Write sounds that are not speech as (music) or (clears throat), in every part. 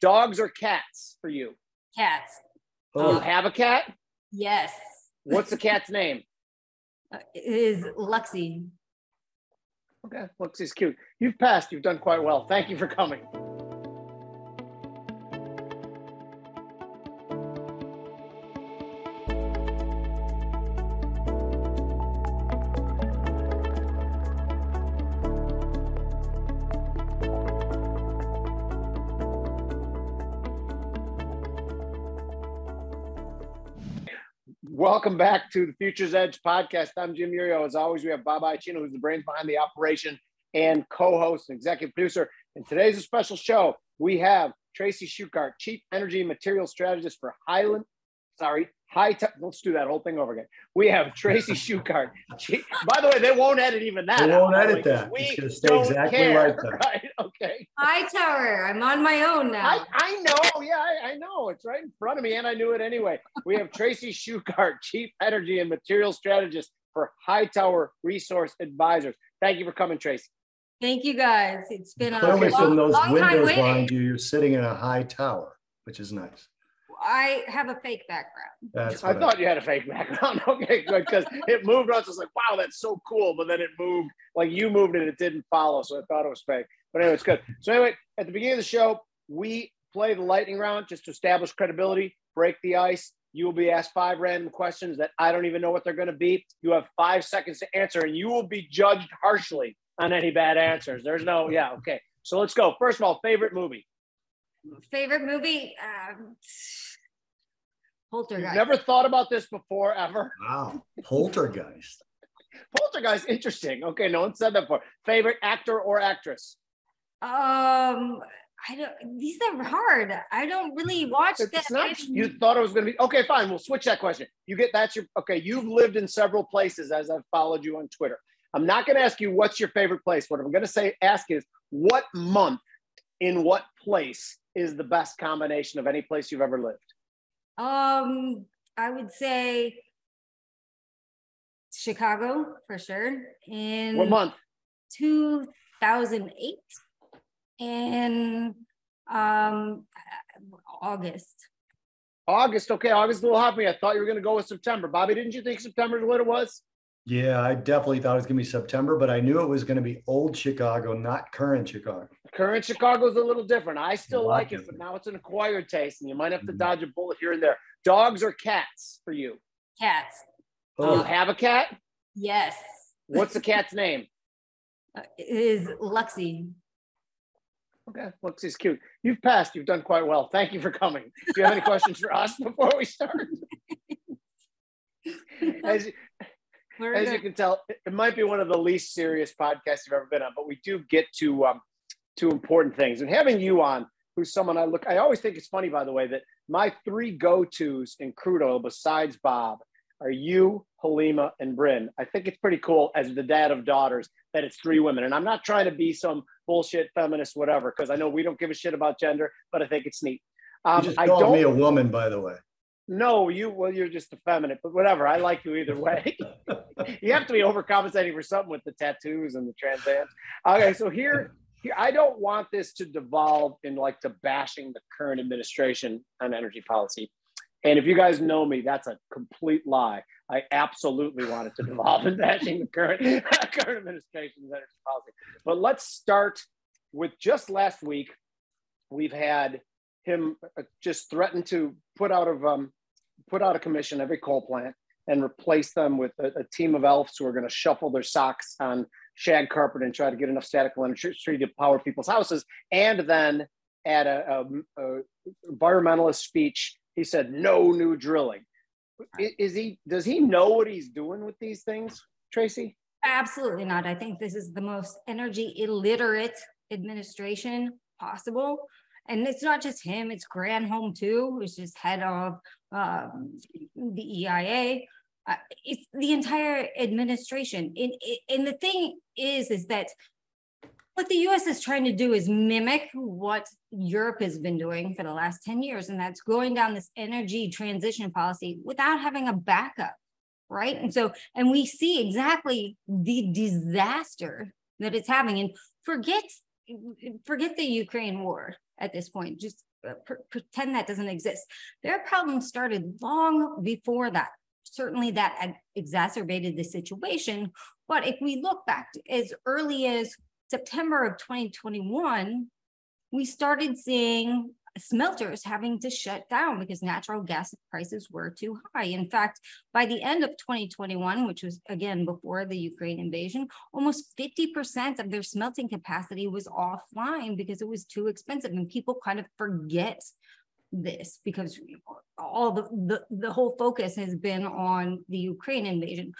Dogs or cats for you? Cats. Do Oh, you have a cat? Yes. What's the (laughs) cat's name? Uh, it is Luxie. Okay, looks is cute. You've passed. You've done quite well. Thank you for coming. Welcome back to the Future's Edge podcast. I'm Jim Iuorio. As always, we have Bob Iaccino, who's the brains behind the operation and co-host and executive producer. And today's a special show. We have Tracy Shuchart, Chief Energy and Material Strategist for Highland. Sorry, High. Te- Let's do that whole thing over again. We have Tracy (laughs) Shuchart. By the way, they won't edit even that. They won't out, edit that. We It's gonna stay don't exactly care, like (laughs) that. Right? Okay. Hi, Tower. I'm on my own now. I, I know. Yeah, I, I know. It's right in front of me, and I knew it anyway. We have Tracy (laughs) Shuchart, Chief Energy and Material Strategist for Hightower Resource Advisors. Thank you for coming, Tracy. Thank you guys. It's been a clearly long, from those long time windows waiting. behind you, you're sitting in a high tower, which is nice. I have a fake background. That's I what thought you had a fake background. (laughs) Okay, good. Because it moved. I was just like, wow, that's so cool. But then it moved, like you moved and it didn't follow. So I thought it was fake. But anyway, it's good. So anyway, at the beginning of the show, we play the lightning round just to establish credibility, break the ice. You will be asked five random questions that I don't even know what they're going to be. You have five seconds to answer, and you will be judged harshly on any bad answers. There's no, yeah, okay. So let's go. First of all, favorite movie. Favorite movie? Um, You've never thought about this before, ever. Wow. Poltergeist. (laughs) Poltergeist, interesting. Okay, no one said that before. Favorite actor or actress? Um, I don't. These are hard. I don't really watch that. Not. You thought it was going to be okay. Fine, we'll switch that question. You get that's your okay. You've lived in several places as I've followed you on Twitter. I'm not going to ask you what's your favorite place. What I'm going to say ask is what month in what place is the best combination of any place you've ever lived. Um, I would say Chicago for sure. In What month? 2008 and um August. August. Okay, August a little hot for me. I thought you were going to go with September. Bobby, didn't you think September is what it was? Yeah, I definitely thought it was going to be September, but I knew it was going to be old Chicago, not current Chicago. Current Chicago is a little different. I still A lot like it, but now it's an acquired taste, and you might have to Mhm. dodge a bullet here and there. Dogs or cats for you? Cats. Do you Oh, have a cat? Yes. What's the (laughs) cat's name? Uh, it is Luxie. Okay, looks is cute. You've passed. You've done quite well. Thank you for coming. Do you have any questions for us (laughs) before we start? (laughs) As, We're as you can tell, it it might be one of the least serious podcasts you've ever been on, but we do get to um, to important things. And having you on, who's someone I look, I always think it's funny, by the way, that my three go tos in crude oil besides Bob are you, Helima, and Bryn. I think it's pretty cool as the dad of daughters that it's three women. And I'm not trying to be some bullshit feminist, whatever, because I know we don't give a shit about gender, but I think it's neat. you Um, just I don't me a woman, by the way. No, you well, you're just effeminate, but whatever. I like you either way. (laughs) you have to be overcompensating for something with the tattoos and the transams. Okay, so here, here, I don't want this to devolve into like to bashing the current administration on energy policy. And if you guys know me, that's a complete lie. I absolutely want it to devolve in bashing the current (laughs) current administration's energy policy. But let's start with just last week. We've had him uh, just threaten to put out of um, put out a commission every coal plant and replace them with a, a team of elves who are going to shuffle their socks on shag carpet and try to get enough static electricity to power people's houses. And then at a, a, a environmentalist speech, he said no new drilling. I- Is he? Does he know what he's doing with these things, Tracy? Absolutely not. I think this is the most energy illiterate administration possible. And it's not just him, it's Granholm too, who's just head of um, the EIA. Uh, it's the entire administration. And, and the thing is, is that what the US is trying to do is mimic what Europe has been doing for the last 10 years, and that's going down this energy transition policy without having a backup, right? And so, and we see exactly the disaster that it's having. And forget, forget the Ukraine war at this point. Just uh, pretend that doesn't exist. Their problem started long before that. Certainly, that exacerbated the situation. But if we look back as early as September of 2021, we started seeing smelters having to shut down because natural gas prices were too high. In fact, by the end of 2021, which was again before the Ukraine invasion, almost 50% of their smelting capacity was offline because it was too expensive. And people kind of forget this because all the, the, the whole focus has been on the Ukraine invasion,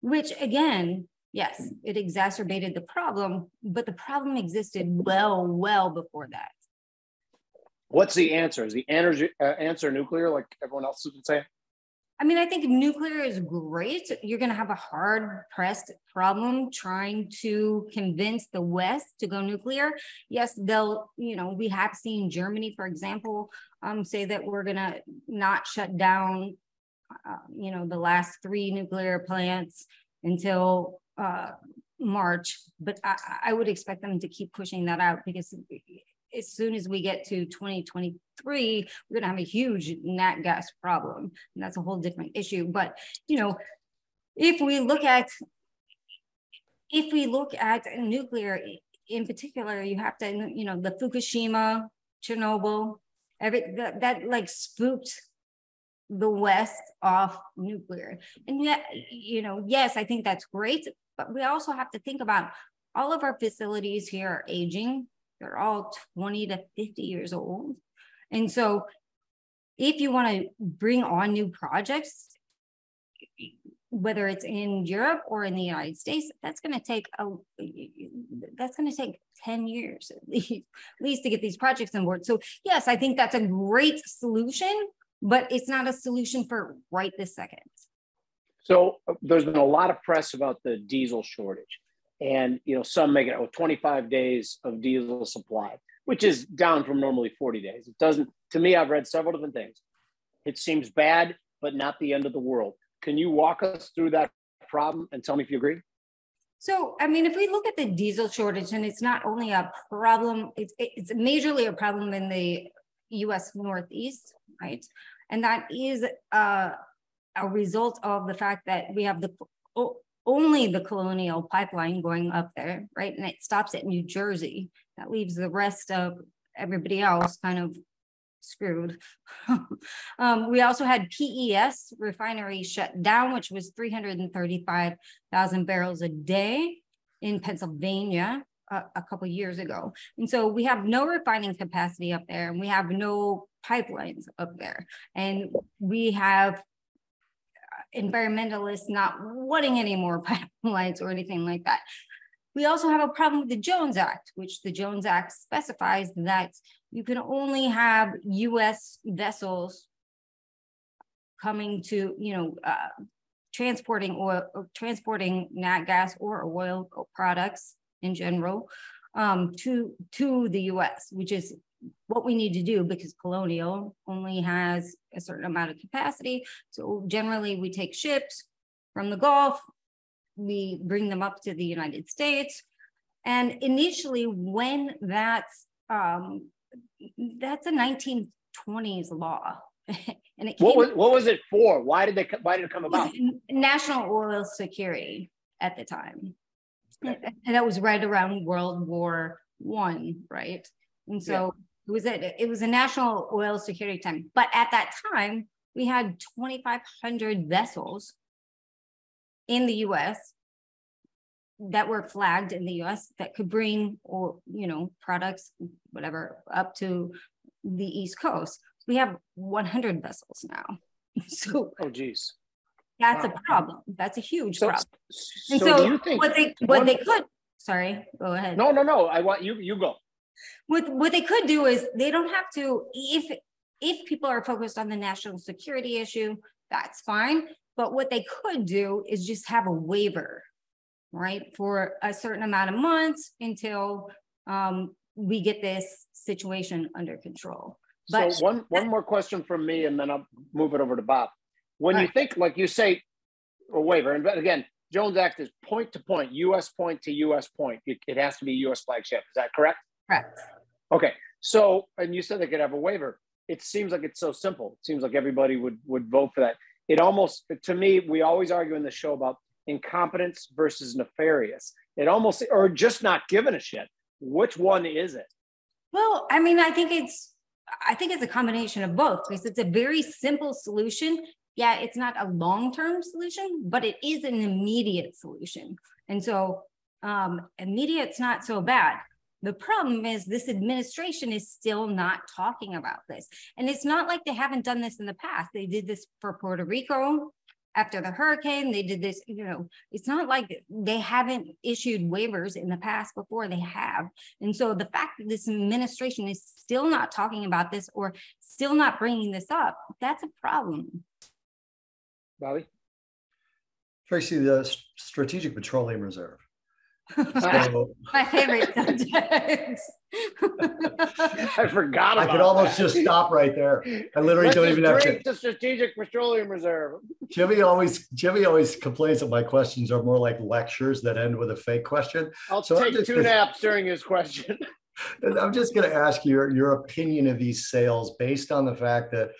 which again, yes, it exacerbated the problem, but the problem existed well, well before that. What's the answer? Is the energy uh, answer nuclear, like everyone else has been saying? I mean, I think nuclear is great. You're going to have a hard pressed problem trying to convince the West to go nuclear. Yes, they'll, you know, we have seen Germany, for example, um, say that we're going to not shut down, uh, you know, the last three nuclear plants until uh, March. But I, I would expect them to keep pushing that out because as soon as we get to 2023, we're going to have a huge nat gas problem. And that's a whole different issue. But, you know, if we look at if we look at nuclear in particular, you have to, you know, the Fukushima, Chernobyl, every that, that like spooked the West off nuclear. And yet, you know, yes, I think that's great, but we also have to think about all of our facilities here are aging. They're all 20 to 50 years old. And so if you want to bring on new projects, whether it's in Europe or in the United States, that's going to take a that's going to take 10 years at least, to get these projects on board. So yes, I think that's a great solution, but it's not a solution for right this second. So uh, there's been a lot of press about the diesel shortage and you know some make it oh, 25 days of diesel supply which is down from normally 40 days. It doesn't to me i've read several different things. It seems bad but not the end of the world. Can you walk us through that problem and tell me if you agree? So i mean if we look at the diesel shortage and it's not only a problem it's, it's majorly a problem in the us northeast right? And that is uh, a result of the fact that we have the only the colonial pipeline going up there, right? And it stops at New Jersey. That leaves the rest of everybody else kind of screwed. (laughs) um, we also had PES refinery shut down, which was 335,000 barrels a day in Pennsylvania a, a couple years ago. And so we have no refining capacity up there and we have no pipelines up there. And we have environmentalists not wanting any more (laughs) pipelines or anything like that. We also have a problem with the Jones Act, which the Jones Act specifies that you can only have US vessels coming to, you know, uh, transporting oil, or transporting nat gas or oil products in general um, to, to the US, which is what we need to do because Colonial only has a certain amount of capacity. So generally we take ships from the Gulf, we bring them up to the United States. And initially when that's, um, that's a 1920s law. (laughs) and it what was, what was it for? Why did they, why did it come about? National oil security at the time. Okay. And that was right around World War One, right? And so it was a it was a national oil security time. But at that time, we had 2,500 vessels in the U.S. that were flagged in the U.S. that could bring or you know products whatever up to the East Coast. We have 100 vessels now. (laughs) so oh geez. That's wow. a problem. That's a huge so, problem. So, and so what they what they could sorry, go ahead. No, no, no. I want you you go what what they could do is they don't have to if if people are focused on the national security issue that's fine. But what they could do is just have a waiver right for a certain amount of months until um, we get this situation under control. But so one one more question from me and then i'll move it over to bob. When you think like you say a waiver and again jones act is point to point us point to us point. It, it has to be us flagship. Is that correct Correct. Okay. So, and you said they could have a waiver. It seems like it's so simple. It seems like everybody would would vote for that. It almost, to me, we always argue in the show about incompetence versus nefarious. It almost, or just not giving a shit. Which one is it? Well, I mean, I think it's I think it's a combination of both because it's a very simple solution. Yeah, it's not a long-term solution, but it is an immediate solution. And so um, immediate's not so bad. The problem is this administration is still not talking about this. And it's not like they haven't done this in the past. They did this for Puerto Rico after the hurricane. They did this, you know, it's not like they haven't issued waivers in the past before they have. And so the fact that this administration is still not talking about this or still not bringing this up, that's a problem. Bobby? Tracy, the Strategic Petroleum Reserve so, (laughs) My favorite subject. (laughs) I forgot I could almost that. just stop right there. I literally Let's don't even have to. The Strategic Petroleum Reserve. Jimmy always Jimmy always complains that my questions are more like lectures that end with a fake question. I'll so take two naps during his question. (laughs) And I'm just going to ask your your opinion of these sales based on the fact that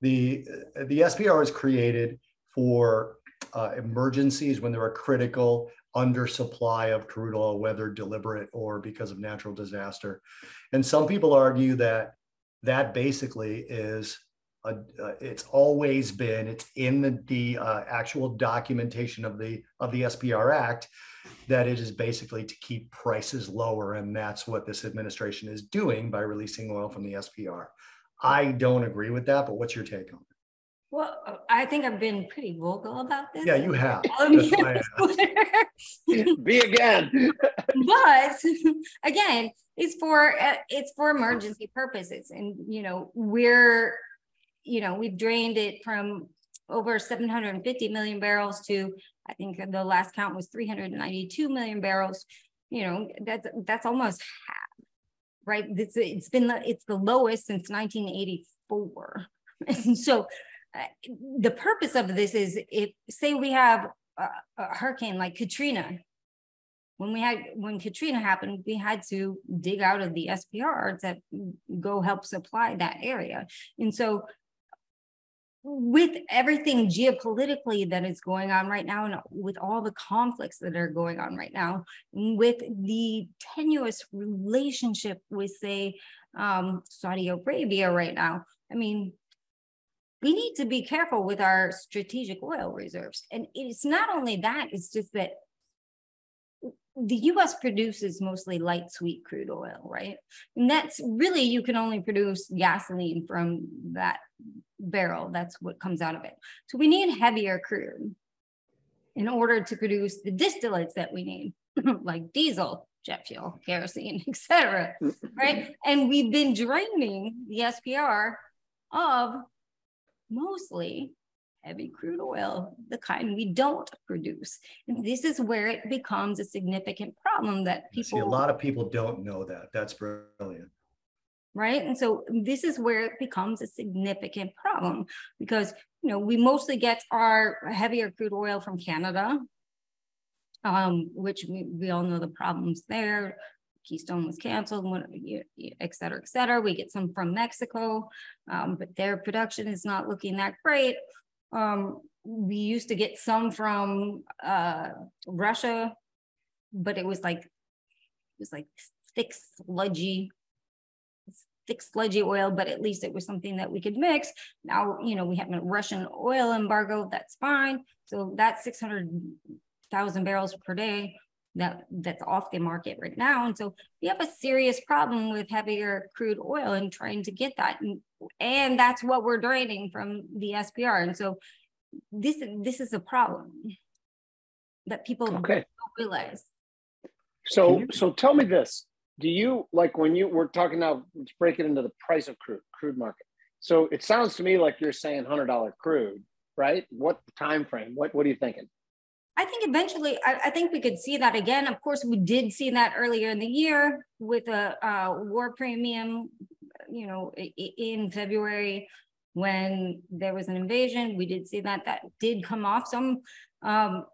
the the SPR is created for uh, emergencies when there are critical undersupply of crude oil, whether deliberate or because of natural disaster. And some people argue that that basically is a, uh, it's always been it's in the, the uh, actual documentation of the of the SPR Act that it is basically to keep prices lower, and that's what this administration is doing by releasing oil from the SPR. I don't agree with that, but what's your take on? Well, uh, I think I've been pretty vocal about this. Yeah, you have. (laughs) (laughs) Be again. (laughs) but again, it's for uh, it's for emergency purposes, and you know we're you know we've drained it from over 750 million barrels to I think the last count was 392 million barrels. You know that's that's almost half, right? It's it's been the, it's the lowest since 1984. And so the purpose of this is if say we have a, a, hurricane like Katrina, when we had when Katrina happened, we had to dig out of the SPR to go help supply that area. And so with everything geopolitically that is going on right now and with all the conflicts that are going on right now with the tenuous relationship with say um, saudi arabia right now i mean we need to be careful with our strategic oil reserves. And it's not only that, it's just that the US produces mostly light sweet crude oil, right? And that's really, you can only produce gasoline from that barrel. That's what comes out of it. So we need heavier crude in order to produce the distillates that we need, (laughs) like diesel, jet fuel, kerosene, (laughs) etc. right? And we've been draining the SPR of mostly heavy crude oil, the kind we don't produce. And this is where it becomes a significant problem that people see a lot of people don't know that. That's brilliant. Right. And so this is where it becomes a significant problem because you know we mostly get our heavier crude oil from Canada, um, which we, we all know the problems there. Keystone was canceled, et cetera, et cetera. We get some from Mexico, um, but their production is not looking that great. Um, we used to get some from uh, Russia, but it was like it was like thick, sludgy, thick, sludgy oil. But at least it was something that we could mix. Now, you know, we have a Russian oil embargo. That's fine. So that's six hundred thousand barrels per day that that's off the market right now. And so we have a serious problem with heavier crude oil and trying to get that. And, and that's what we're draining from the SPR. And so this this is a problem that people okay. don't realize. So so tell me this. Do you like when you we're talking now, let's break it into the price of crude, crude market. So it sounds to me like you're saying hundred dollar crude, right? What time frame? What what are you thinking? I think eventually, I, I, think we could see that again. Of course, we did see that earlier in the year with a, a war premium, you know, in February when there was an invasion. We did see that that did come off some. Um,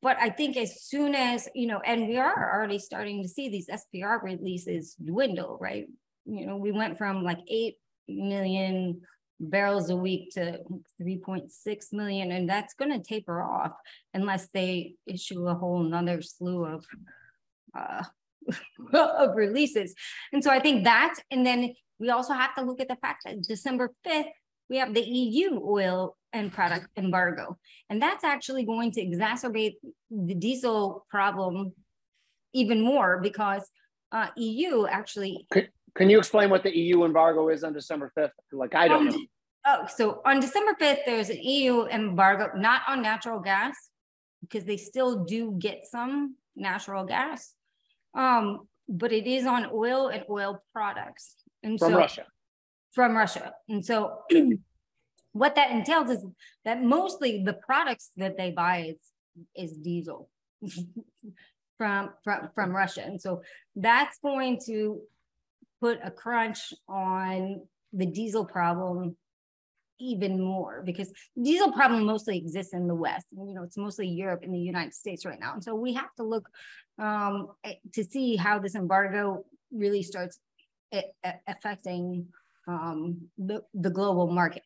but I think as soon as, you know, and we are already starting to see these SPR releases dwindle, right? you know, we went from like 8 million barrels a week to 3.6 million, and that's going to taper off unless they issue a whole nother slew of uh, (laughs) of releases. And so I think that, and then we also have to look at the fact that December 5th, we have the EU oil and product embargo. And that's actually going to exacerbate the diesel problem even more because uh, EU actually. Can, can you explain what the EU embargo is on December 5th? Like, I don't know. Oh, so on December 5th, there's an EU embargo, not on natural gas, because they still do get some natural gas, um, but it is on oil and oil products. And from so, Russia. From Russia. And so (clears throat) what that entails is that mostly the products that they buy is, is diesel (laughs) from, from, from Russia. And so that's going to put a crunch on the diesel problem even more because diesel problem mostly exists in the West. You know, it's mostly Europe and the United States right now. And so we have to look um, to see how this embargo really starts affecting um, the, the global market.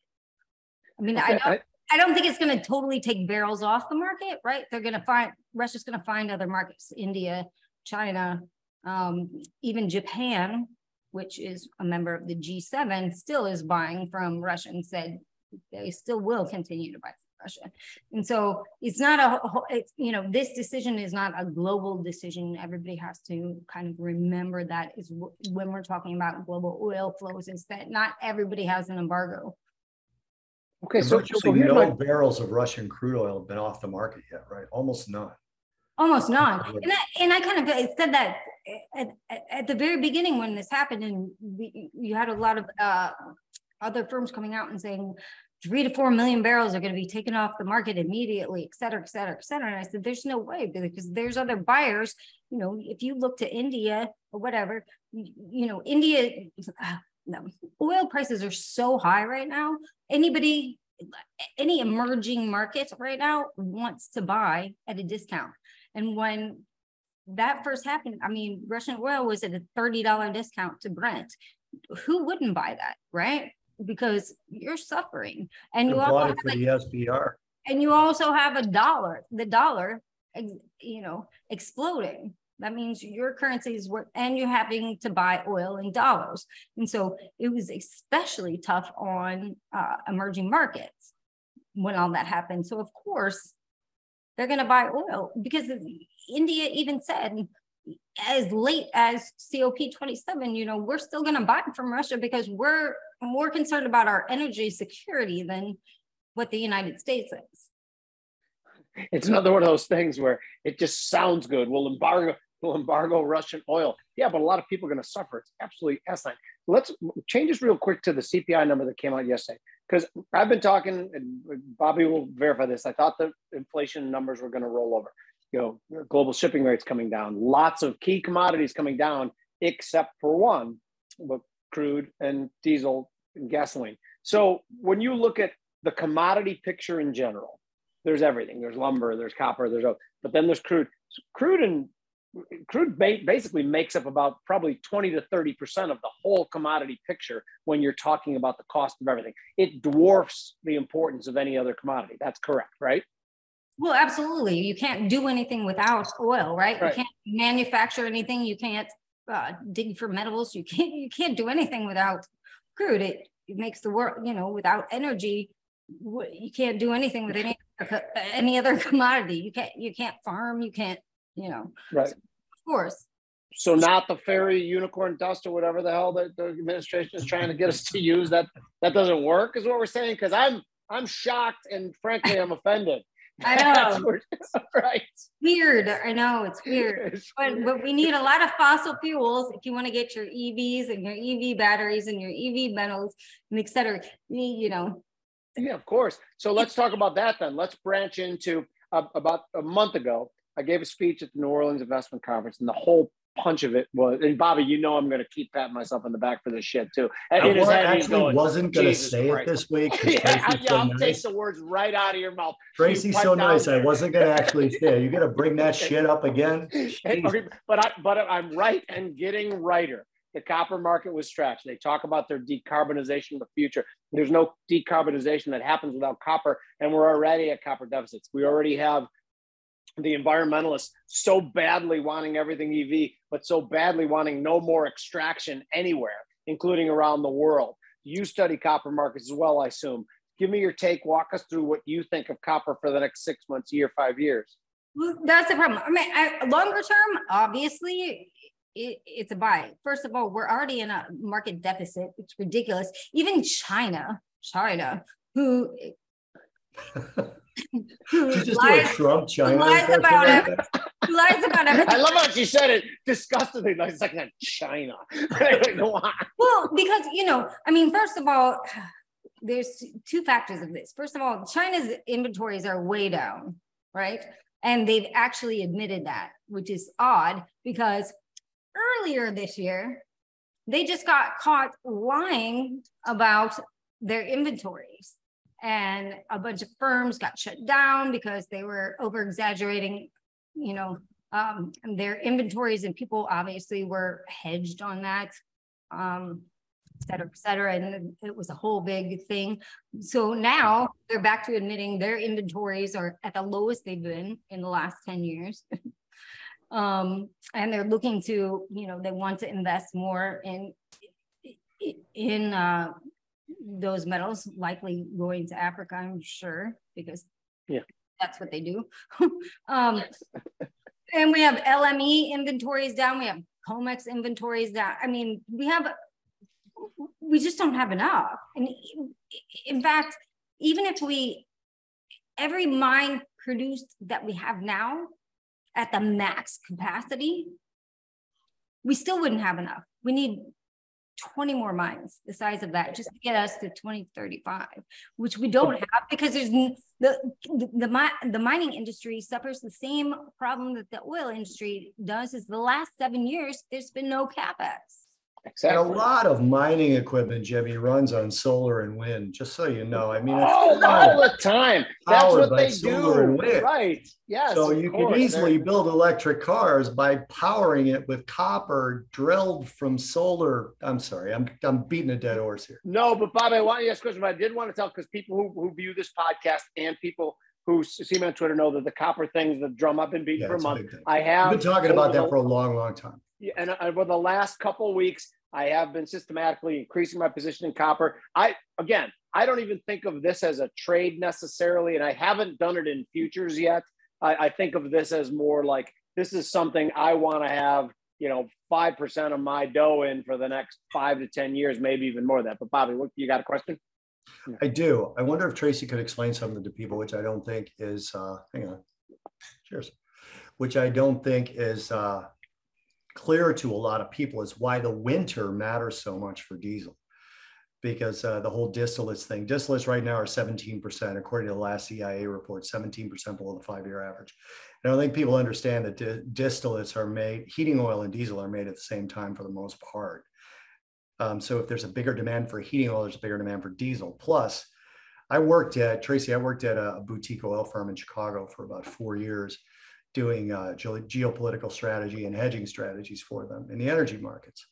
I mean, okay. I don't, I don't think it's going to totally take barrels off the market, right? They're going to find Russia's going to find other markets, India, China, um, even Japan, which is a member of the G7, still is buying from Russia and said they still will continue to buy from Russia. And so it's not a, it's, you know, this decision is not a global decision. Everybody has to kind of remember that is when we're talking about global oil flows is that not everybody has an embargo. Okay, so, so no my... barrels of Russian crude oil have been off the market yet, right? Almost none. Almost none. And I, and I kind of said that at, at, the very beginning when this happened, and we, you had a lot of uh, other firms coming out and saying three to four million barrels are going to be taken off the market immediately, et cetera, et cetera, et cetera. And I said, there's no way because there's other buyers. You know, if you look to India or whatever, you know, India, (sighs) no, oil prices are so high right now. Anybody, any emerging market right now wants to buy at a discount. And when that first happened, I mean, Russian oil was at a $30 discount to Brent. Who wouldn't buy that, right? Because you're suffering. And you also have for the SPR. And you also have a dollar, the dollar, you know, exploding. That means your currency is worth, and you're having to buy oil in dollars. And so it was especially tough on uh, emerging markets when all that happened. So, of course, they're going to buy oil because India even said as late as COP27, you know, we're still going to buy from Russia because we're more concerned about our energy security than what the United States is. It's another one of those things where it just sounds good. We'll embargo, we'll embargo Russian oil. Yeah, but a lot of people are going to suffer. It's absolutely asinine. Let's change this real quick to the CPI number that came out yesterday. Because I've been talking, and Bobby will verify this. I thought the inflation numbers were going to roll over. You know, global shipping rates coming down, lots of key commodities coming down, except for one, but crude and diesel and gasoline. So when you look at the commodity picture in general, there's everything. There's lumber, there's copper, there's but then there's crude. Crude and crude basically makes up about probably 20 to 30 percent of the whole commodity picture when you're talking about the cost of everything. It dwarfs the importance of any other commodity. That's correct right? Well absolutely. You can't do anything without oil right, right. you can't manufacture anything. You can't uh, dig for metals. You can't you can't do anything without crude. It, it makes the world you know without energy you can't do anything with any any other (laughs) commodity. You can't you can't farm. You can't you know. Right. So, of course. So not the fairy unicorn dust or whatever the hell that the administration is trying to get us to use. That that doesn't work, is what we're saying. Because I'm I'm shocked and frankly I'm offended. (laughs) I know. (laughs) right. Weird. I know it's weird. (laughs) But but we need a lot of fossil fuels if you want to get your EVs and your EV batteries and your EV metals and et cetera. You know. Yeah, of course. So let's talk about that then. Let's branch into uh, about a month ago. I gave a speech at the New Orleans Investment Conference, and the whole punch of it was, and Bobby, you know, I'm going to keep patting myself on the back for this shit too. And I was, actually going, wasn't going to say Christ. it this week. (laughs) yeah, yeah, I'll nice. take the words right out of your mouth. Tracy's so nice. I wasn't going to actually (laughs) say. You're going to bring that shit up again. (laughs) but I, but I'm right and getting righter. the copper market was stretched. They talk about their decarbonization of the future. There's no decarbonization that happens without copper, and we're already at copper deficits. We already have the environmentalists so badly wanting everything EV, but so badly wanting no more extraction anywhere, including around the world. You study copper markets as well, I assume. Give me your take. Walk us through what you think of copper for the next six months, year, five years. Well, that's the problem. I mean, I, longer term, obviously, it, it's a buy. First of all, we're already in a market deficit. It's ridiculous. Even China, China, who who you just lies, do a Trump China lies about it. lies about everything. I love how she said it disgustingly. Like it's like that China. (laughs) (laughs) well, because you know, I mean, first of all, there's two factors of this. First of all, China's inventories are way down, right? And they've actually admitted that, which is odd because earlier this year, they just got caught lying about their inventories. And a bunch of firms got shut down because they were over exaggerating, you know, um, their inventories, and people obviously were hedged on that, um, et cetera, et cetera. And it was a whole big thing. So now they're back to admitting their inventories are at the lowest they've been in the last 10 years. (laughs) um, and they're looking to, you know, they want to invest more in in uh, those metals, likely going to Africa, I'm sure, because yeah, that's what they do. (laughs) um, and we have LME inventories down. We have COMEX inventories down. I mean, we have, we just don't have enough. And in fact, even if we, every mine produced that we have now at the max capacity, we still wouldn't have enough. We need 20 more mines the size of that just to get us to 2035 which we don't have because there's the the, the, the mining industry suffers the same problem that the oil industry does is the last seven years there's been no capex Exactly. And a lot of mining equipment, Jimmy, runs on solar and wind. Just so you know, I mean, all, oh, all the time. That's what they do. Right. Yes. So you course. can easily They're... build electric cars by powering it with copper drilled from solar. I'm sorry, I'm I'm beating a dead horse here. No, but Bob, I want to ask a question. But I did want to tell because people who, who view this podcast and people who see me on Twitter know that the copper thing's the drum I've been beating yeah, for a month. I have I've been talking about that for a long, long time Yeah, and uh, over the last couple weeks, I have been systematically increasing my position in copper. I again, I don't even think of this as a trade necessarily, and I haven't done it in futures yet. I, I think of this as more like this is something I want to have, you know, five percent of my dough in for the next five to ten years, maybe even more than that. But Bobby, what you got a question? I do. I wonder if Tracy could explain something to people, which I don't think is. Uh, hang on. Cheers. Which I don't think is uh, clear to a lot of people is why the winter matters so much for diesel. Because uh, the whole distillates thing distillates right now are 17% according to the last EIA report 17% below the five-year average. And i think people understand that di- distillates are made heating oil and diesel are made at the same time for the most part. Um, so if there's a bigger demand for heating oil there's a bigger demand for diesel. Plus i worked at tracy i worked at a boutique oil firm in chicago for about four years doing uh, geopolitical strategy and hedging strategies for them in the energy markets.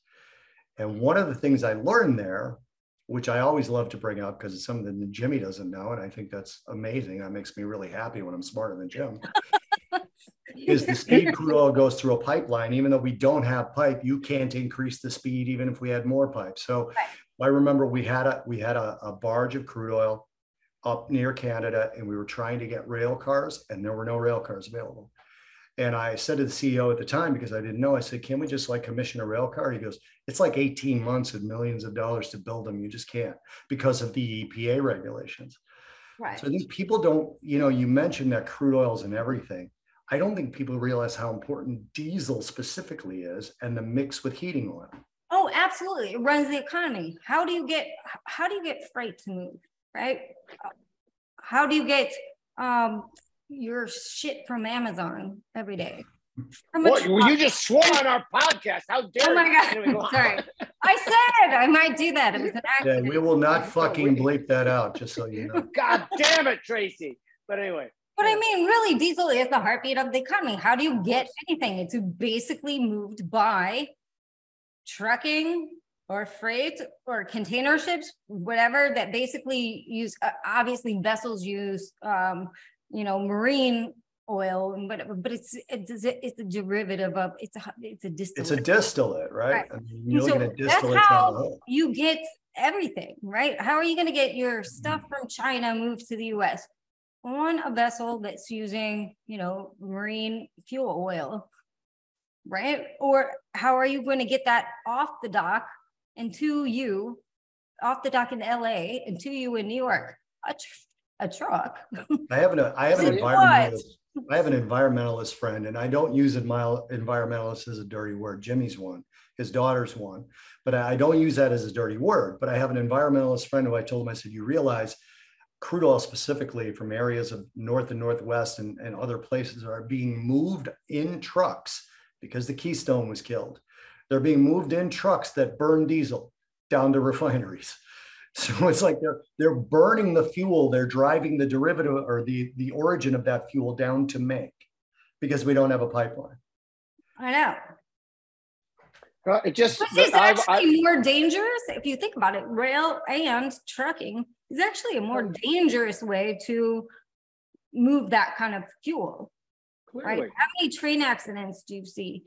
And one of the things I learned there, which I always love to bring up because it's something that Jimmy doesn't know, and I think that's amazing. That makes me really happy when I'm smarter than Jim. (laughs) is the speed crude oil goes through a pipeline, even though we don't have pipe, you can't increase the speed even if we had more pipe. So right. I remember we had a we had a, a barge of crude oil up near Canada, and we were trying to get rail cars, and there were no rail cars available. And I said to the CEO at the time, because I didn't know, I said, can we just like commission a rail car? He goes, it's like 18 months and millions of dollars to build them. You just can't because of the EPA regulations. Right. So I think people don't, you know, you mentioned that crude oils and everything. I don't think people realize how important diesel specifically is and the mix with heating oil. Oh, absolutely. It runs the economy. How do you get how do you get freight to move? Right? How do you get um your shit from Amazon every day. What, well, you just swore on our podcast. How dare Oh my God. (laughs) Sorry. I said I might do that. It was an accident. Yeah, we will not fucking bleep that out, just so you know. (laughs) God damn it, Tracy. But anyway. But I mean, really, diesel is the heartbeat of the economy. How do you get anything? It's basically moved by trucking or freight or container ships, whatever that basically use, uh, obviously vessels use, um, you know, marine oil, but but it's it's it's a derivative of it's a it's a distillate. It's a distillate, right? Right. I mean, you're So looking at that's distillates on the how you get everything, right? How are you going to get your Mm-hmm. stuff from China moved to the US on a vessel that's using, you know, marine fuel oil, right? Or how are you going to get that off the dock and to you, off the dock in LA and to you in New York? A, a truck. (laughs) I have an, I have an environmentalist, I have an environmentalist friend and I don't use environmentalist as a dirty word. Jimmy's one, his daughter's one, but I I don't use that as a dirty word. But I have an environmentalist friend who I told him, I said, you realize crude oil specifically from areas of north and northwest and, and other places are being moved in trucks because the Keystone was killed. They're being moved in trucks that burn diesel down to refineries. (laughs) So it's like they're they're burning the fuel, they're driving the derivative or the the origin of that fuel down to make because we don't have a pipeline. I know. It just, Which is I've- I- actually more dangerous if you think about it. Rail and trucking is actually a more dangerous way to move that kind of fuel, right? clearly. How many train accidents do you see?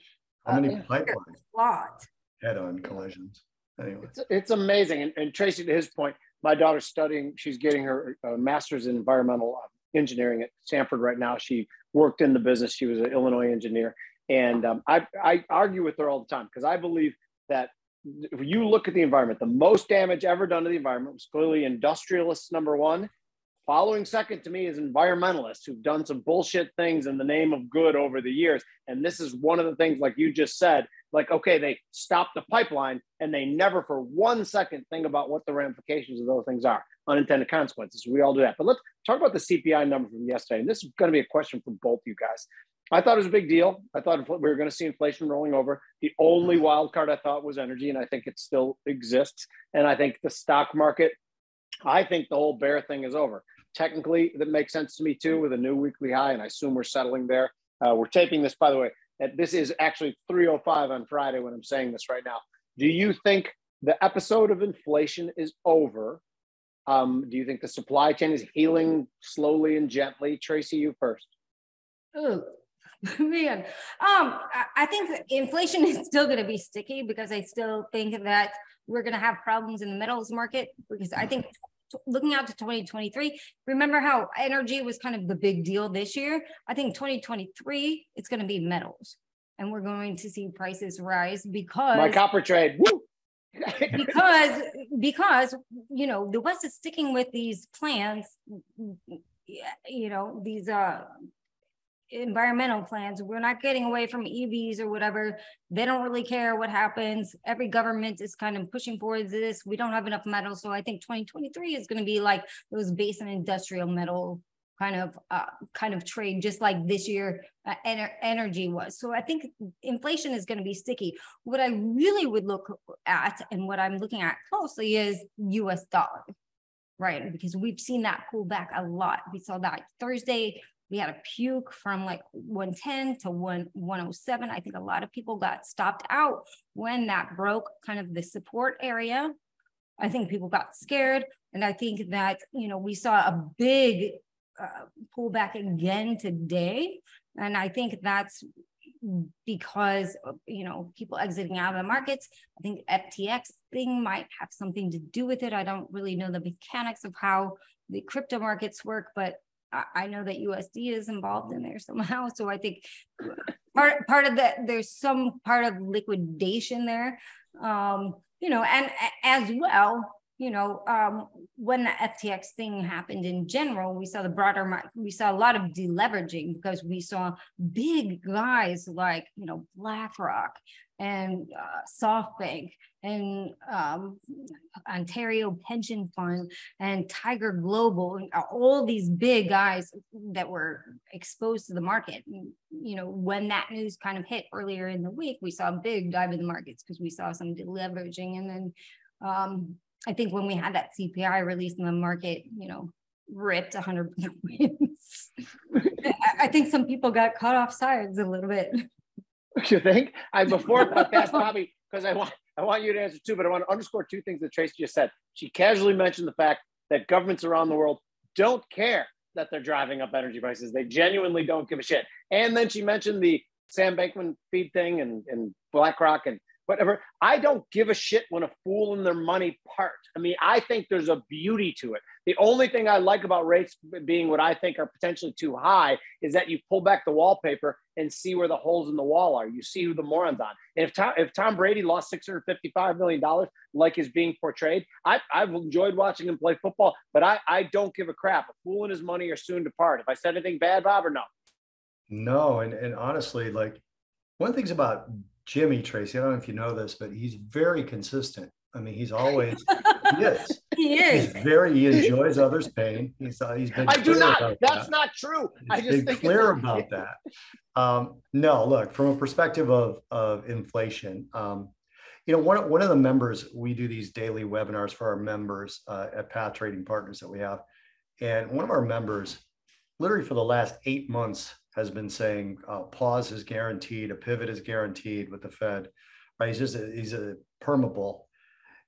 How many Uh, pipelines A lot. head-on collisions? Anyway, It's, it's amazing. And, and Tracy, to his point, my daughter's studying, she's getting her uh, master's in environmental uh, engineering at Stanford right now. She worked in the business. She was an Illinois engineer. And um, I, I argue with her all the time because I believe that if you look at the environment, the most damage ever done to the environment was clearly industrialists, number one. Following second to me is environmentalists who've done some bullshit things in the name of good over the years. And this is one of the things, like you just said, like, okay, they stopped the pipeline and they never for one second think about what the ramifications of those things are, unintended consequences. We all do that. But let's talk about the CPI number from yesterday. And this is going to be a question for both you guys. I thought it was a big deal. I thought we were going to see inflation rolling over. The only wild card I thought was energy, and I think it still exists. And I think the stock market, I think the whole bear thing is over. Technically, that makes sense to me too, with a new weekly high, and I assume we're settling there. Uh, we're taping this, by the way. and This is actually 3:05 on Friday when I'm saying this right now. Do you think the episode of inflation is over? Um, do you think the supply chain is healing slowly and gently? Tracy, you first. Oh, (laughs) man. Um, I, think inflation (laughs) is still going to be sticky because I still think that we're going to have problems in the metals market because I think looking out to 2023, remember how energy was kind of the big deal this year? I think 2023, it's going to be metals and we're going to see prices rise because My copper trade. Woo! (laughs) because because you know the west is sticking with these plans you know these uh environmental plans. We're not getting away from evs or whatever. They don't really care what happens. Every government is kind of pushing forward this. We don't have enough metal. So i think 2023 is going to be like those base and industrial metal kind of uh, kind of trade just like this year uh, ener- energy was. So i think inflation is going to be sticky. What i really would look at and what i'm looking at closely is us dollar right? Because we've seen that pull back a lot. We saw that thursday we had a puke from like 110 to 1 107 i think a lot of people got stopped out when that broke kind of the support area i think people got scared and i think that you know we saw a big uh, pull back again today. And I think that's because you know people exiting out of the markets. I think FTX thing might have something to do with it. I don't really know the mechanics of how the crypto markets work, but I, know that USD is involved in there somehow. (laughs) So I think part part of that there's some part of liquidation there. Um, you know, and as well, you know, um, when the FTX thing happened in general, we saw the broader market, we saw a lot of deleveraging because we saw big guys like, you know, BlackRock and uh, SoftBank and um, Ontario Pension Fund and Tiger Global, and all these big guys that were exposed to the market. And, you know, when that news kind of hit earlier in the week, we saw a big dive in the markets because we saw some deleveraging and then um, I think when we had that CPI release in the market, you know, ripped 100 (laughs) points. (laughs) I- I think some people got caught off sides a little bit. (laughs) You think? I before I (laughs) pass Bobby, because I want I want you to answer too, but I want to underscore two things that Tracy just said. She casually mentioned the fact that governments around the world don't care that they're driving up energy prices. They genuinely don't give a shit. And then she mentioned the Sam Bankman Fried thing and, and BlackRock and whatever. I don't give a shit when a fool and their money part. I mean, I think there's a beauty to it. The only thing I like about rates being what I think are potentially too high is that you pull back the wallpaper and see where the holes in the wall are. You see who the morons on. And if Tom, if Tom Brady lost $655 million like is being portrayed, I, I've enjoyed watching him play football, but I, I don't give a crap. A fool and his money are soon to part. If I said anything bad, Bob, or no? No. And, and honestly, like one of the things about Jimmy Tracy. I don't know if you know this, but he's very consistent. I mean, he's always he (laughs) is. He is. He's very he enjoys others' pain. He's uh, he's been. I do not. That's that. not true. I just been think clear about that. Um, no, look from a perspective of of inflation. Um, you know, one one of the members we do these daily webinars for our members uh, at Path Trading Partners that we have, and one of our members, literally for the last eight months, has been saying uh, pause is guaranteed, a pivot is guaranteed with the Fed. Right? He's just a, he's a perma-bull.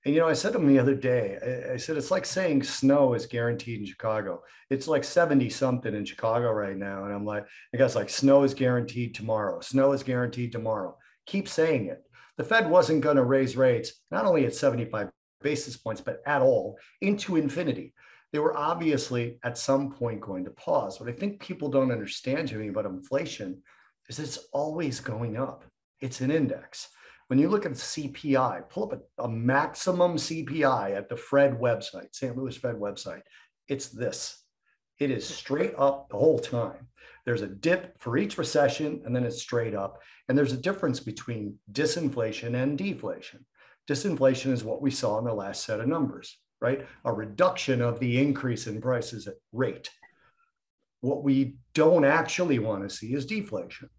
And you know, I said to him the other day, I, I said it's like saying snow is guaranteed in Chicago. It's like 70 something in Chicago right now. And I'm like, the guy's like, snow is guaranteed tomorrow. Snow is guaranteed tomorrow. Keep saying it. The Fed wasn't going to raise rates, not only at 75 basis points, but at all into infinity they were obviously at some point going to pause. What I think people don't understand, Jimmy, about inflation is it's always going up. It's an index. When you look at CPI, pull up a, a maximum CPI at the Fed website, St. Louis Fed website. It's this. It is hmm. straight up the whole time. There's a dip for each recession, and then it's straight up. And there's a difference between disinflation and deflation. Disinflation is what we saw in the last set of numbers right? A reduction of the increase in prices at rate. What we don't actually want to see is deflation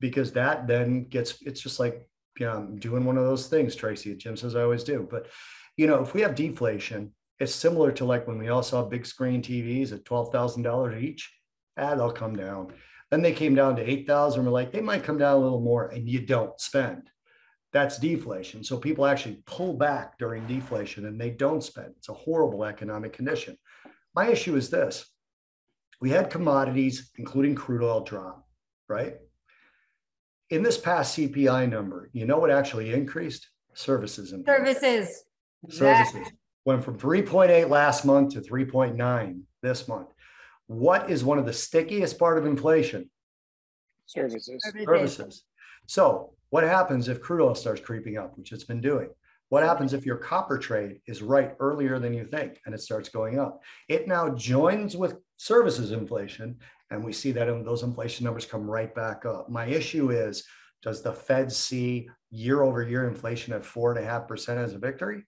because that then gets, it's just like, I'm doing one of those things, Tracy, Jim says I always do. But, you know, if we have deflation, it's similar to like when we all saw big screen TVs at $12,000 each, ah, they'll come down. Then they came down to 8,000. We're like, they might come down a little more and you don't spend that's deflation. So people actually pull back during deflation and they don't spend. It's a horrible economic condition. My issue is this we had commodities, including crude oil, drop, right? In this past CPI number, you know what actually increased? Services. increased. Services. Services went from 3.8 last month to 3.9 this month. What is one of the stickiest part of inflation? Services. Services. So what happens if crude oil starts creeping up, which it's been doing? What happens if your copper trade is right earlier than you think and it starts going up? It now joins with services inflation, and we see that in those inflation numbers come right back up. My issue is does the Fed see year over year inflation at four and a half percent as a victory?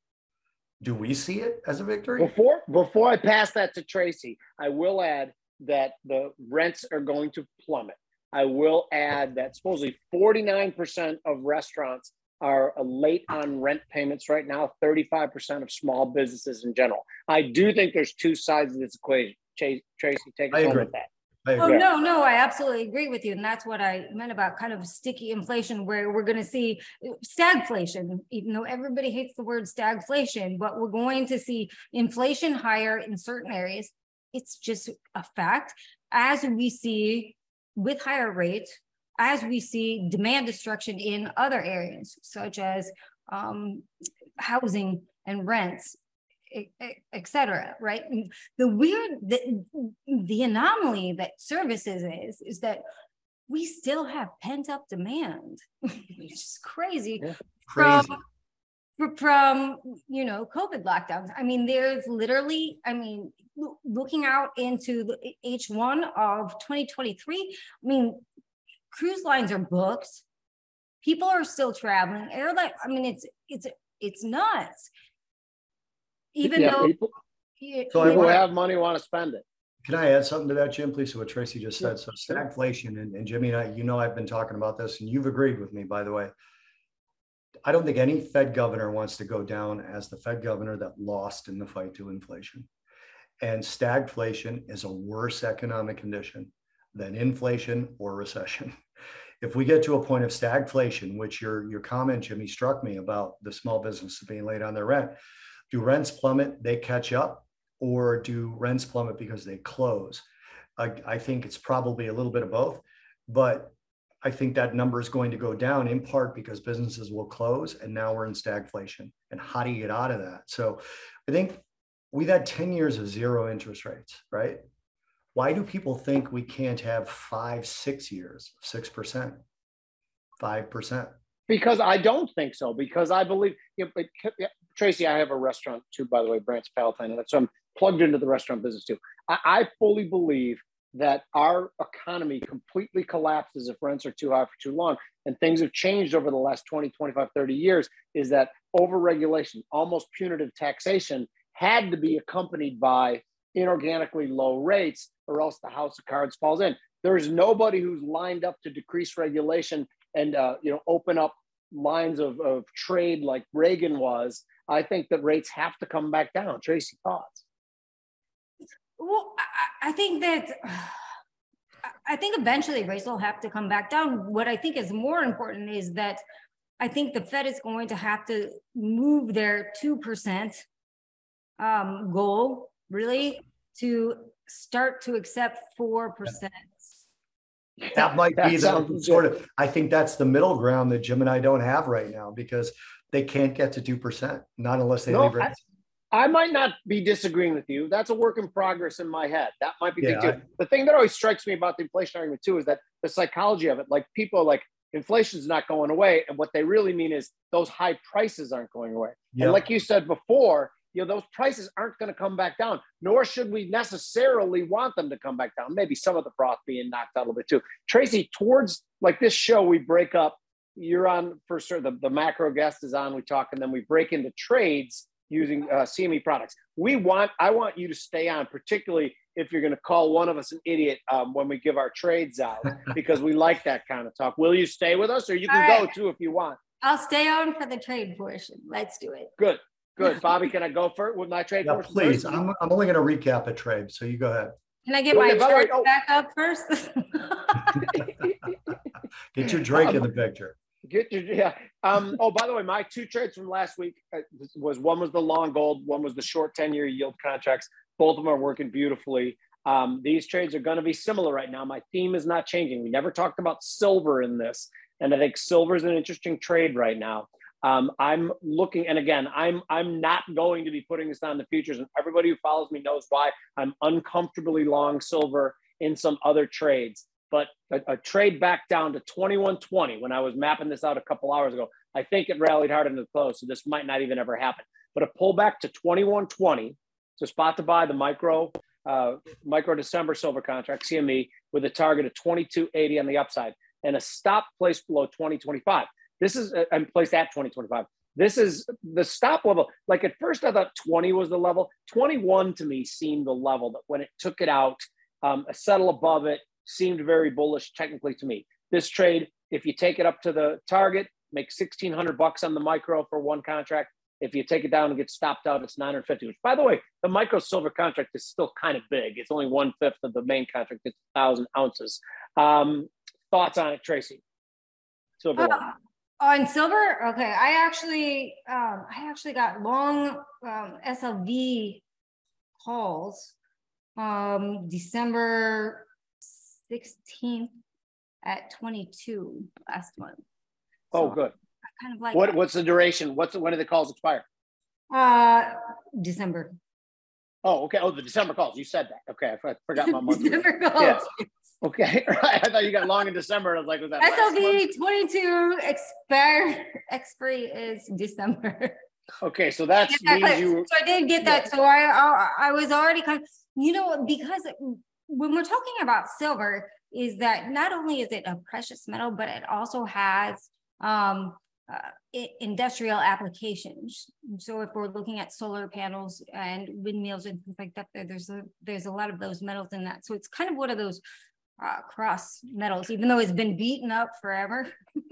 Do we see it as a victory? Before before I pass that to Tracy, I will add that the rents are going to plummet. I will add that supposedly 49% of restaurants are late on rent payments right now, 35% of small businesses in general. I do think there's two sides of this equation. Tracy, take us home with that. Oh, no, no, I absolutely agree with you. And that's what I meant about kind of sticky inflation where we're going to see stagflation, even though everybody hates the word stagflation, but we're going to see inflation higher in certain areas. It's just a fact. As we see with higher rates, as we see demand destruction in other areas, such as um, housing and rents, e- e- et cetera, right? And The weird, the, the anomaly that services is, is that we still have pent up demand, (laughs) which is crazy Yeah. Crazy. from from you know covid lockdowns i mean there's literally i mean loo- looking out into the h1 of 2023 i mean cruise lines are booked people are still traveling airline i mean it's it's it's nuts even Yeah, though people, y- So I you people know, have money want to spend it. Can I add something to that, Jim, please? To what Tracy just Sure, said. So stagflation and, and Jimmy and I, you know, I've been talking about this and you've agreed with me, by the way. I don't think any Fed governor wants to go down as the Fed governor that lost in the fight to inflation. And stagflation is a worse economic condition than inflation or recession. (laughs) if we get to a point of stagflation, which your your comment, Jimmy, struck me about the small businesses being late on their rent, do rents plummet? They catch up, or do rents plummet because they close? I, I think it's probably a little bit of both, but I think that number is going to go down in part because businesses will close, and now we're in stagflation. And how do you get out of that? So, I think we've had 10 years of zero interest rates, right? Why do people think we can't have five, six years, 6%, 5%? Because I don't think so. Because I believe, you know, Tracy, I have a restaurant too, by the way, Brant's Palatine. And so I'm plugged into the restaurant business too. I, I fully believe that our economy completely collapses if rents are too high for too long. And things have changed over the last 20, 25, 30 years is that overregulation, almost punitive taxation had to be accompanied by inorganically low rates or else the house of cards falls in. There's nobody who's lined up to decrease regulation and uh, you know open up lines of, of trade like Reagan was. I think that rates have to come back down. Tracy, thoughts? Well, I, I think that I think eventually rates will have to come back down. What I think is more important is that I think the Fed is going to have to move their two percent um, goal really to start to accept 4%. That might that be the sort of, I think that's the middle ground that Jim and I don't have right now because they can't get to 2%, not unless they no, leave I, I, might not be disagreeing with you. That's a work in progress in my head. That might be yeah, too. I, the thing that always strikes me about the inflation argument too is that the psychology of it, like people like inflation's not going away. And what they really mean is those high prices aren't going away. Yep. And like you said before, you know those prices aren't going to come back down nor should we necessarily want them to come back down maybe some of the froth being knocked out a little bit too tracy towards like this show we break up you're on for sure the, the macro guest is on we talk and then we break into trades using uh, cme products we want i want you to stay on particularly if you're going to call one of us an idiot um, when we give our trades out (laughs) because we like that kind of talk will you stay with us or you can right. go too if you want I'll stay on for the trade portion. Let's do it. Good. Good. (laughs) Bobby, can I go for it with my trade yeah, please. I'm, I'm only going to recap a trade, so you go ahead. Can I get my chart oh. back up first? (laughs) get your drink um, in the picture. Yeah. Um, oh, by the way, my two trades from last week uh, was one was the long gold, one was the short 10-year yield contracts. Both of them are working beautifully. Um, these trades are going to be similar right now. My theme is not changing. We never talked about silver in this, and I think silver is an interesting trade right now. Um, I'm looking, and again, I'm I'm not going to be putting this on the futures, and everybody who follows me knows why I'm uncomfortably long silver in some other trades. But a, a trade back down to 2120 when I was mapping this out a couple hours ago, I think it rallied hard into the close, so this might not even ever happen. But a pullback to 2120, so spot to buy the micro uh, micro December silver contract CME with a target of 2280 on the upside and a stop placed below 2025. This is uh, placed at 2025. This is the stop level. Like at first, I thought 20 was the level. 21 to me seemed the level that when it took it out, um, a settle above it seemed very bullish technically to me. This trade, if you take it up to the target, make 1600 bucks on the micro for one contract. If you take it down and get stopped out, it's 950. Which, by the way, the micro silver contract is still kind of big. It's only one fifth of the main contract. It's thousand ounces. Um, thoughts on it, Tracy? Silver. Uh, on silver, okay. I actually, um, I actually got long um, SLV calls um, December 16th at 22 last month. Oh, good. I kind of like what, what's the duration? What's the, when do the calls expire? Uh, December. Oh, okay. Oh, the December calls. You said that. Okay, I forgot my (laughs) month. December calls. Yeah. Okay. (laughs) I thought you got long in December. I was like, was that SLV 22 expire expiry is December. Okay, so that means you. So I did get that. So I, I I was already kind of you know because when we're talking about silver is that not only is it a precious metal but it also has um uh, industrial applications. So if we're looking at solar panels and windmills and things like that, there's a there's a lot of those metals in that. So it's kind of one of those uh, cross metals, even though it's been beaten up forever. (laughs)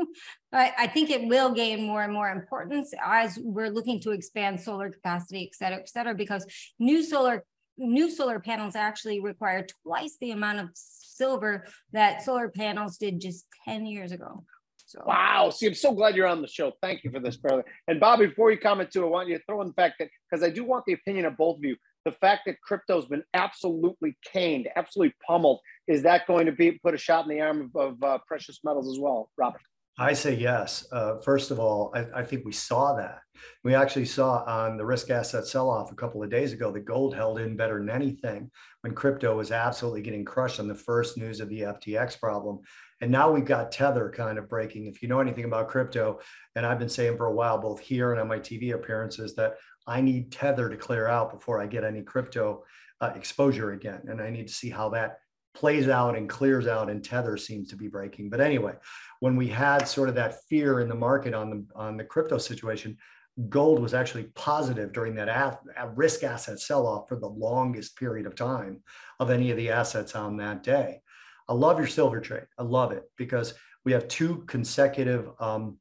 but I think it will gain more and more importance as we're looking to expand solar capacity, et cetera, et cetera, because new solar new solar panels actually require twice the amount of silver that solar panels did just 10 years ago. So Wow. See, I'm so glad you're on the show. Thank you for this, brother. And Bobby, before you comment too, I want you to throw in the fact that because I do want the opinion of both of you. The fact that crypto's been absolutely caned, absolutely pummeled, is that going to be put a shot in the arm of, of uh, precious metals as well, Robert? I say yes. Uh, first of all, I, I, think we saw that. We actually saw on the risk asset sell off a couple of days ago that gold held in better than anything when crypto was absolutely getting crushed on the first news of the FTX problem. And now we've got Tether kind of breaking. If you know anything about crypto, and I've been saying for a while, both here and on my TV appearances, that I need Tether to clear out before I get any crypto uh, exposure again. And I need to see how that plays out and clears out and tether seems to be breaking but anyway when we had sort of that fear in the market on the on the crypto situation gold was actually positive during that af- risk asset sell off for the longest period of time of any of the assets on that day I love your silver trade. I love it because we have two consecutive um,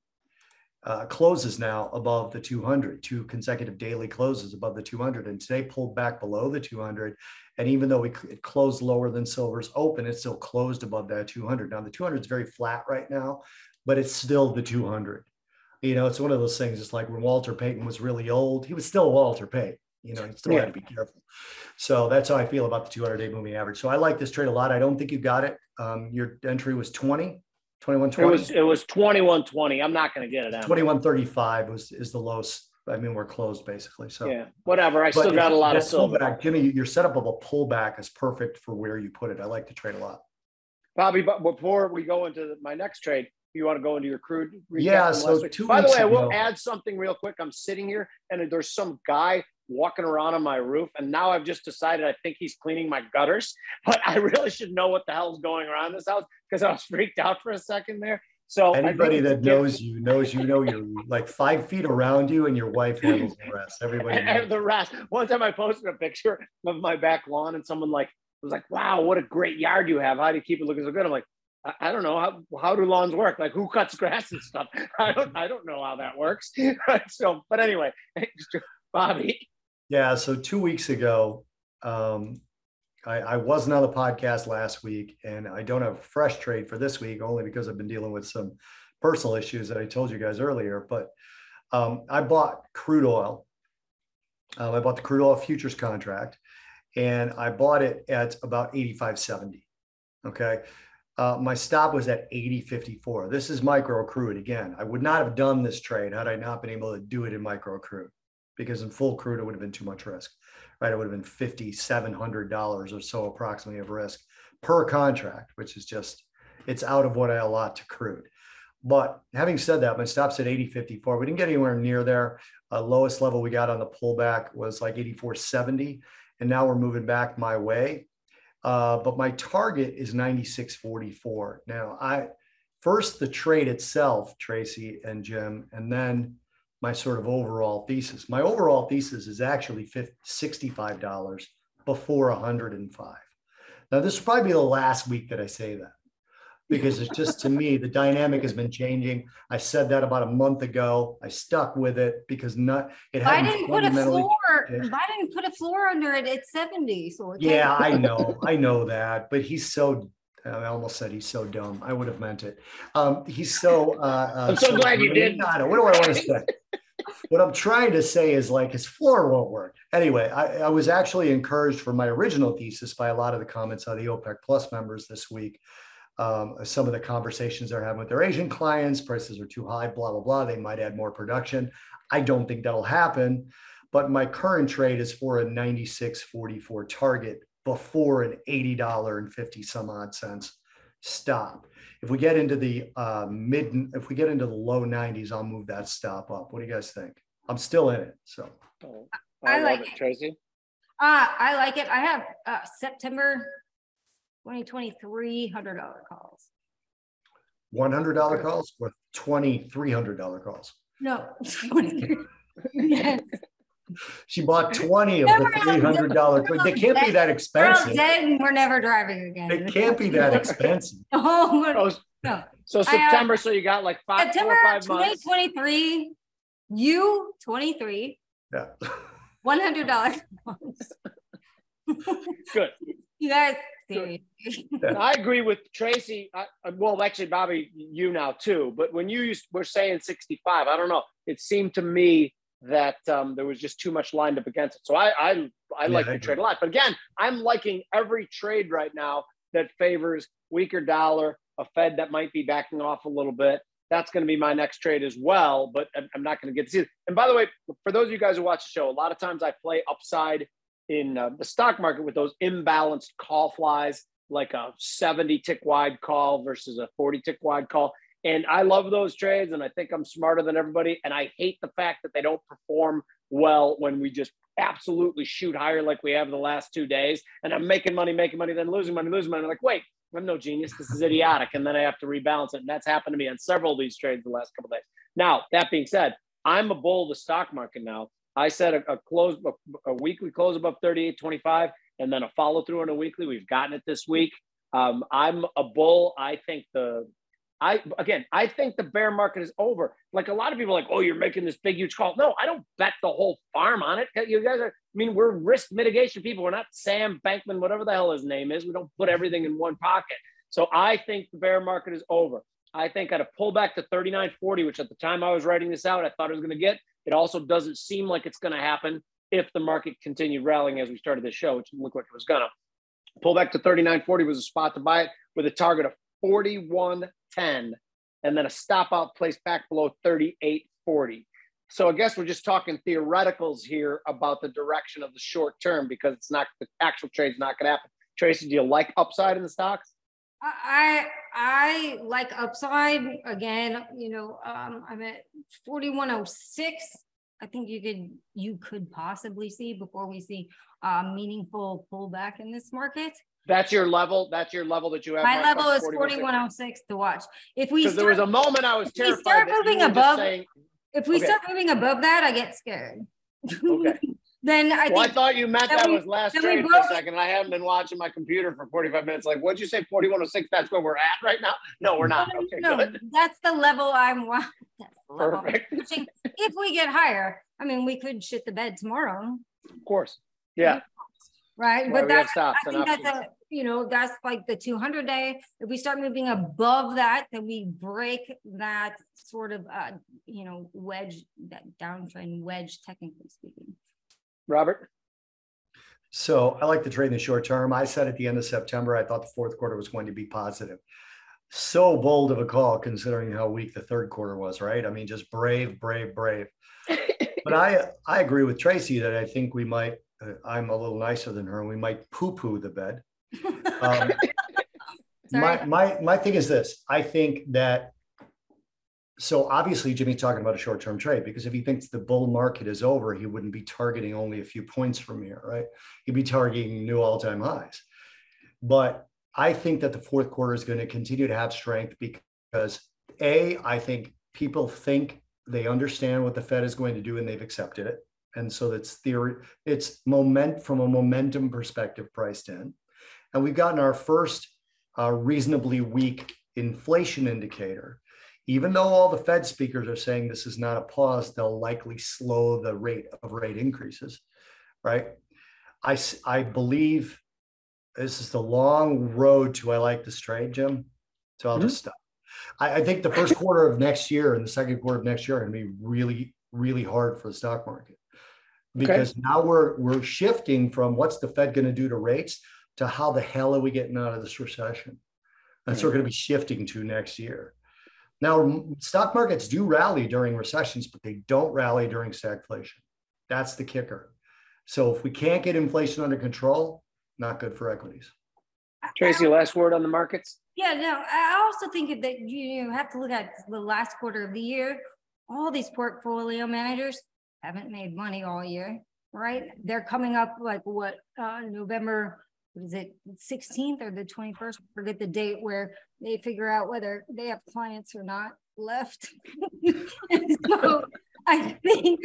uh, closes now above the 200, two consecutive daily closes above the 200. And today pulled back below the 200. And even though we, it closed lower than silver's open, it still closed above that 200. Now the 200 is very flat right now, but it's still the 200. You know, it's one of those things. It's like when Walter Payton was really old, he was still Walter Payton. You know, you still yeah. had to be careful. So that's how I feel about the 200 day moving average. So I like this trade a lot. I don't think you got it. Um, your entry was 20, 21 20. It was it was 21 20. I'm not going to get it. 21 35 was is the lowest. I mean, we're closed basically. So yeah, whatever. I still got a lot of silver. Pullback, Jimmy, your setup of a pullback is perfect for where you put it. I like to trade a lot. Bobby, but before we go into my next trade, you want to go into your crude? Yeah. So two By the way, I will add something real quick. I'm sitting here and there's some guy walking around on my roof. And now I've just decided I think he's cleaning my gutters, (laughs) but I really should know what the hell's going around this house because I was freaked out for a second there. So anybody that knows you knows you know you're like five feet around you, and your wife handles the rest. Everybody (laughs) and the rest. One time I posted a picture of my back lawn, and someone like was like, "Wow, what a great yard you have! How do you keep it looking so good?" I'm like, I, I don't know how how do lawns work? Like who cuts grass and stuff? (laughs) I don't I don't know how that works. (laughs) so, but anyway, Bobby, yeah. So two weeks ago, um, I, I, wasn't on the podcast last week, and I don't have a fresh trade for this week only because I've been dealing with some personal issues that I told you guys earlier. But um, I bought crude oil. Um, I bought the crude oil futures contract, and I bought it at about 85.70. Okay. Uh, my stop was at 80.54. This is micro crude again. I would not have done this trade had I not been able to do it in micro crude because in full crude it would have been too much risk, right? It would have been fifty seven hundred dollars or so approximately of risk per contract, which is just it's out of what I allot to crude. But having said that, my stop's at 80.54. We didn't get anywhere near there. Uh, lowest level we got on the pullback was like 84.70. And now we're moving back my way. Uh, but my target is 96.44. Now, I first the trade itself, Tracy and Jim, and then my sort of overall thesis. My overall thesis is actually $65 before 105. Now, this will probably be the last week that I say that because it's just to me, the dynamic has been changing. I said that about a month ago. I stuck with it because not it I didn't put a floor. Changed. I didn't put a floor under it at 70. So yeah, I (laughs) know, I know that, but he's so I almost said he's so dumb. I would have meant it. Um, he's so. Uh, uh, (laughs) I'm so, so glad you did. Not, What do I want to say? what I'm trying to say is like his floor won't work. Anyway, I, I, was actually encouraged for my original thesis by a lot of the comments on the OPEC Plus members this week. Um, some of the conversations they're having with their Asian clients, prices are too high, blah, blah, blah. They might add more production. I don't think that'll happen. But my current trade is for a 96.44 target before an $80 and 50 some odd cents stop. If we get into the uh, mid, if we get into the low 90s, I'll move that stop up. What do you guys think? I'm still in it. So oh, I, I like it, it, Tracy. Uh, I like it. I have uh, September 2023 $100 calls. $100 calls or $2,300 calls? No, (laughs) yes. She bought 20 of the $300. They can't be that expensive. Dead we're never driving again. They can't be that (laughs) expensive. (laughs) oh, oh no. So uh, September, so you got like five, September four or five 2023, months. you 23. Yeah. $100. (laughs) Good. You guys, Good. I agree with Tracy. I, well, actually, Bobby, you now too. But when you used, were saying 65, I don't know. It seemed to me that um, there was just too much lined up against it. So I I, I like the trade a lot. But again, I'm liking every trade right now that favors weaker dollar, a Fed that might be backing off a little bit. That's going to be my next trade as well. But I'm not going to get to see it. And by the way, for those of you guys who watch the show, a lot of times I play upside in uh, the stock market with those imbalanced call flies, like a 70 tick wide call versus a 40 tick wide call. And I love those trades, and I think I'm smarter than everybody. And I hate the fact that they don't perform well when we just absolutely shoot higher like we have the last two days. And I'm making money, making money, then losing money, losing money. I'm like, wait, I'm no genius. This is idiotic. And then I have to rebalance it. And that's happened to me on several of these trades the last couple days. Now, that being said, I'm a bull of the stock market now. I said a, a close, a, a, weekly close above 38.25 and then a follow through on a weekly. We've gotten it this week. Um, I'm a bull. I think the I again, I think the bear market is over. Like a lot of people, like, oh, you're making this big, huge call. No, I don't bet the whole farm on it. You guys are. I mean, we're risk mitigation people. We're not Sam Bankman, whatever the hell his name is. We don't put everything in one pocket. So I think the bear market is over. I think at a pullback to 39.40, which at the time I was writing this out, I thought it was going to get. It also doesn't seem like it's going to happen if the market continued rallying as we started the show, which looked like it was going to. Pullback to 39.40 was a spot to buy it with a target of 41.10 and then a stop out place back below 38.40. So I guess we're just talking theoreticals here about the direction of the short term because it's not the actual trade's not going to happen. Tracy, do you like upside in the stocks? I I like upside again. You know, um, I'm at 4106. I think you could you could possibly see before we see a meaningful pullback in this market. That's your level. That's your level that you have. My level is 4106 to watch. If we because there was a moment I was terrified. If we start moving above, saying, if we okay. start moving above that, I get scared. Okay. (laughs) then I well, I thought you meant that, we, was last trade for a second. I haven't been watching my computer for 45 minutes. Like, what'd you say? 4106? That's where we're at right now? No, we're not. Okay, no, good. That's the level I'm (laughs) watching. Perfect. if we get higher, I mean, we could shit the bed tomorrow. Of course. Yeah. Right. Well, but that's, I think that's a, you know, that's like the 200 day. If we start moving above that, then we break that sort of, uh, you know, wedge, that downtrend wedge, technically speaking. Robert? So I like to trade in the short term. I said at the end of September, I thought the fourth quarter was going to be positive. So bold of a call considering how weak the third quarter was, right? I mean, just brave, brave, brave. (laughs) but I I agree with Tracy that I think we might. Uh, I'm a little nicer than her, and we might poo-poo the bed. (laughs) Um, my my my thing is this: I think that so obviously Jimmy's talking about a short-term trade because if he thinks the bull market is over, he wouldn't be targeting only a few points from here, right? He'd be targeting new all-time highs. But I think that the fourth quarter is going to continue to have strength because A, I think people think they understand what the Fed is going to do and they've accepted it. And so it's theory, it's moment from a momentum perspective priced in. And we've gotten our first uh, reasonably weak inflation indicator even though all the Fed speakers are saying this is not a pause, they'll likely slow the rate of rate increases, right? I, I believe this is the long road to I like this trade, Jim. So I'll mm-hmm. just stop. I, I, think the first quarter of next year and the second quarter of next year are going to be really, really hard for the stock market because okay. now we're we're shifting from what's the Fed going to do to rates to how the hell are we getting out of this recession? That's what we're going to be shifting to next year. Now, stock markets do rally during recessions, but they don't rally during stagflation. That's the kicker. So if we can't get inflation under control, not good for equities. Tracy, last word on the markets? Yeah, no, I also think that you have to look at the last quarter of the year. All these portfolio managers haven't made money all year, right? They're coming up like what, uh, November is it 16th or the 21st? Forget the date where they figure out whether they have clients or not left. (laughs) so I think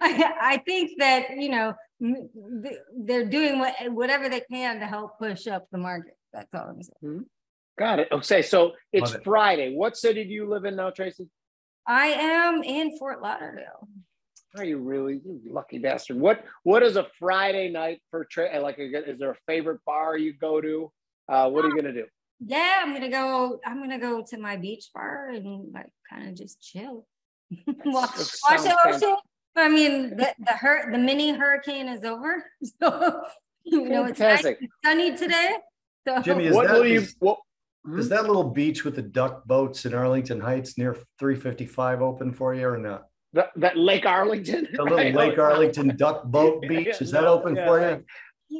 I, I think that you know they're doing what, whatever they can to help push up the market. That's all I'm saying. Mm-hmm. Got it. Okay, so it's Friday. What city do you live in now, Tracy? I am in Fort Lauderdale. Are you really you lucky bastard? What What is a Friday night for tra- like? A, is there a favorite bar you go to? Uh, what are you gonna do? Yeah, I'm gonna go. I'm gonna go to my beach bar and like kind of just chill. (laughs) watch, watch the sounds ocean. I mean, the the hur- the mini hurricane is over, (laughs) so you know it's nice sunny today. So Jimmy, is What that, will you? is- What, is that little beach with the duck boats in Arlington Heights near 355 open for you or not? That, that Lake Arlington? The little right? Lake Arlington Duck Boat (laughs) Beach, is that open yeah, for you?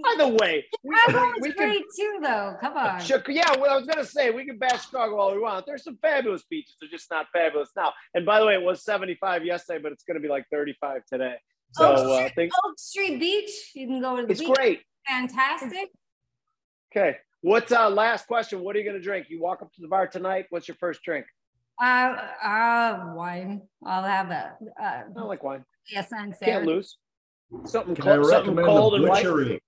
By the way, we, Chicago we is could great too, though. Come on. Chic- yeah, well, I was gonna say we can bash Chicago all we want. There's some fabulous beaches. They're just not fabulous now. And by the way, it was 75 yesterday, but it's gonna be like 35 today. So Oh, uh, think Oak Street Beach. You can go to the it's beach. great. Fantastic. Okay. What's uh last question? What are you gonna drink? You walk up to the bar tonight. What's your first drink? Uh, uh, wine. I'll have a uh, I don't like wine. yes, and Can't lose. Something Can I cold, something recommend cold the and white. butchery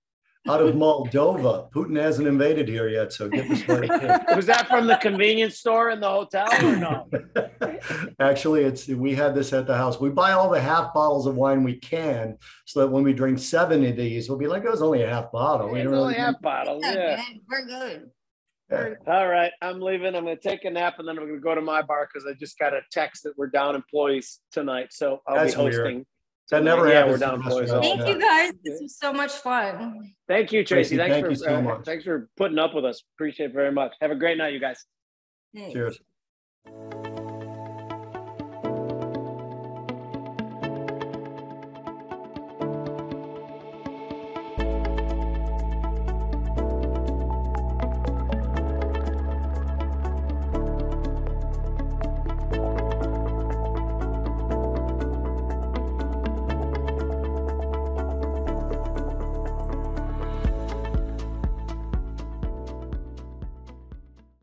out of Moldova? Putin hasn't invaded here yet, so get this one. (laughs) Was that from the convenience store in the hotel or no? (laughs) Actually, it's we had this at the house. We buy all the half bottles of wine we can, so that when we drink seven of these, we'll be like, "Oh, was only a half bottle." We It's don't only really half bottles. Good, Yeah. man. We're good. Yeah. All right, I'm leaving. I'm going to take a nap and then I'm going to go to my bar because I just got a text that we're down employees tonight. So I'll That's be weird. hosting. That tonight. never yeah, happens we're down employees. restaurants. also. Thank you guys. This was so much fun. Thank you, Tracy. Tracy, Thanks thank for you so uh, much. thanks for putting up with us. Appreciate it very much. Have a great night, you guys. Thanks. Cheers.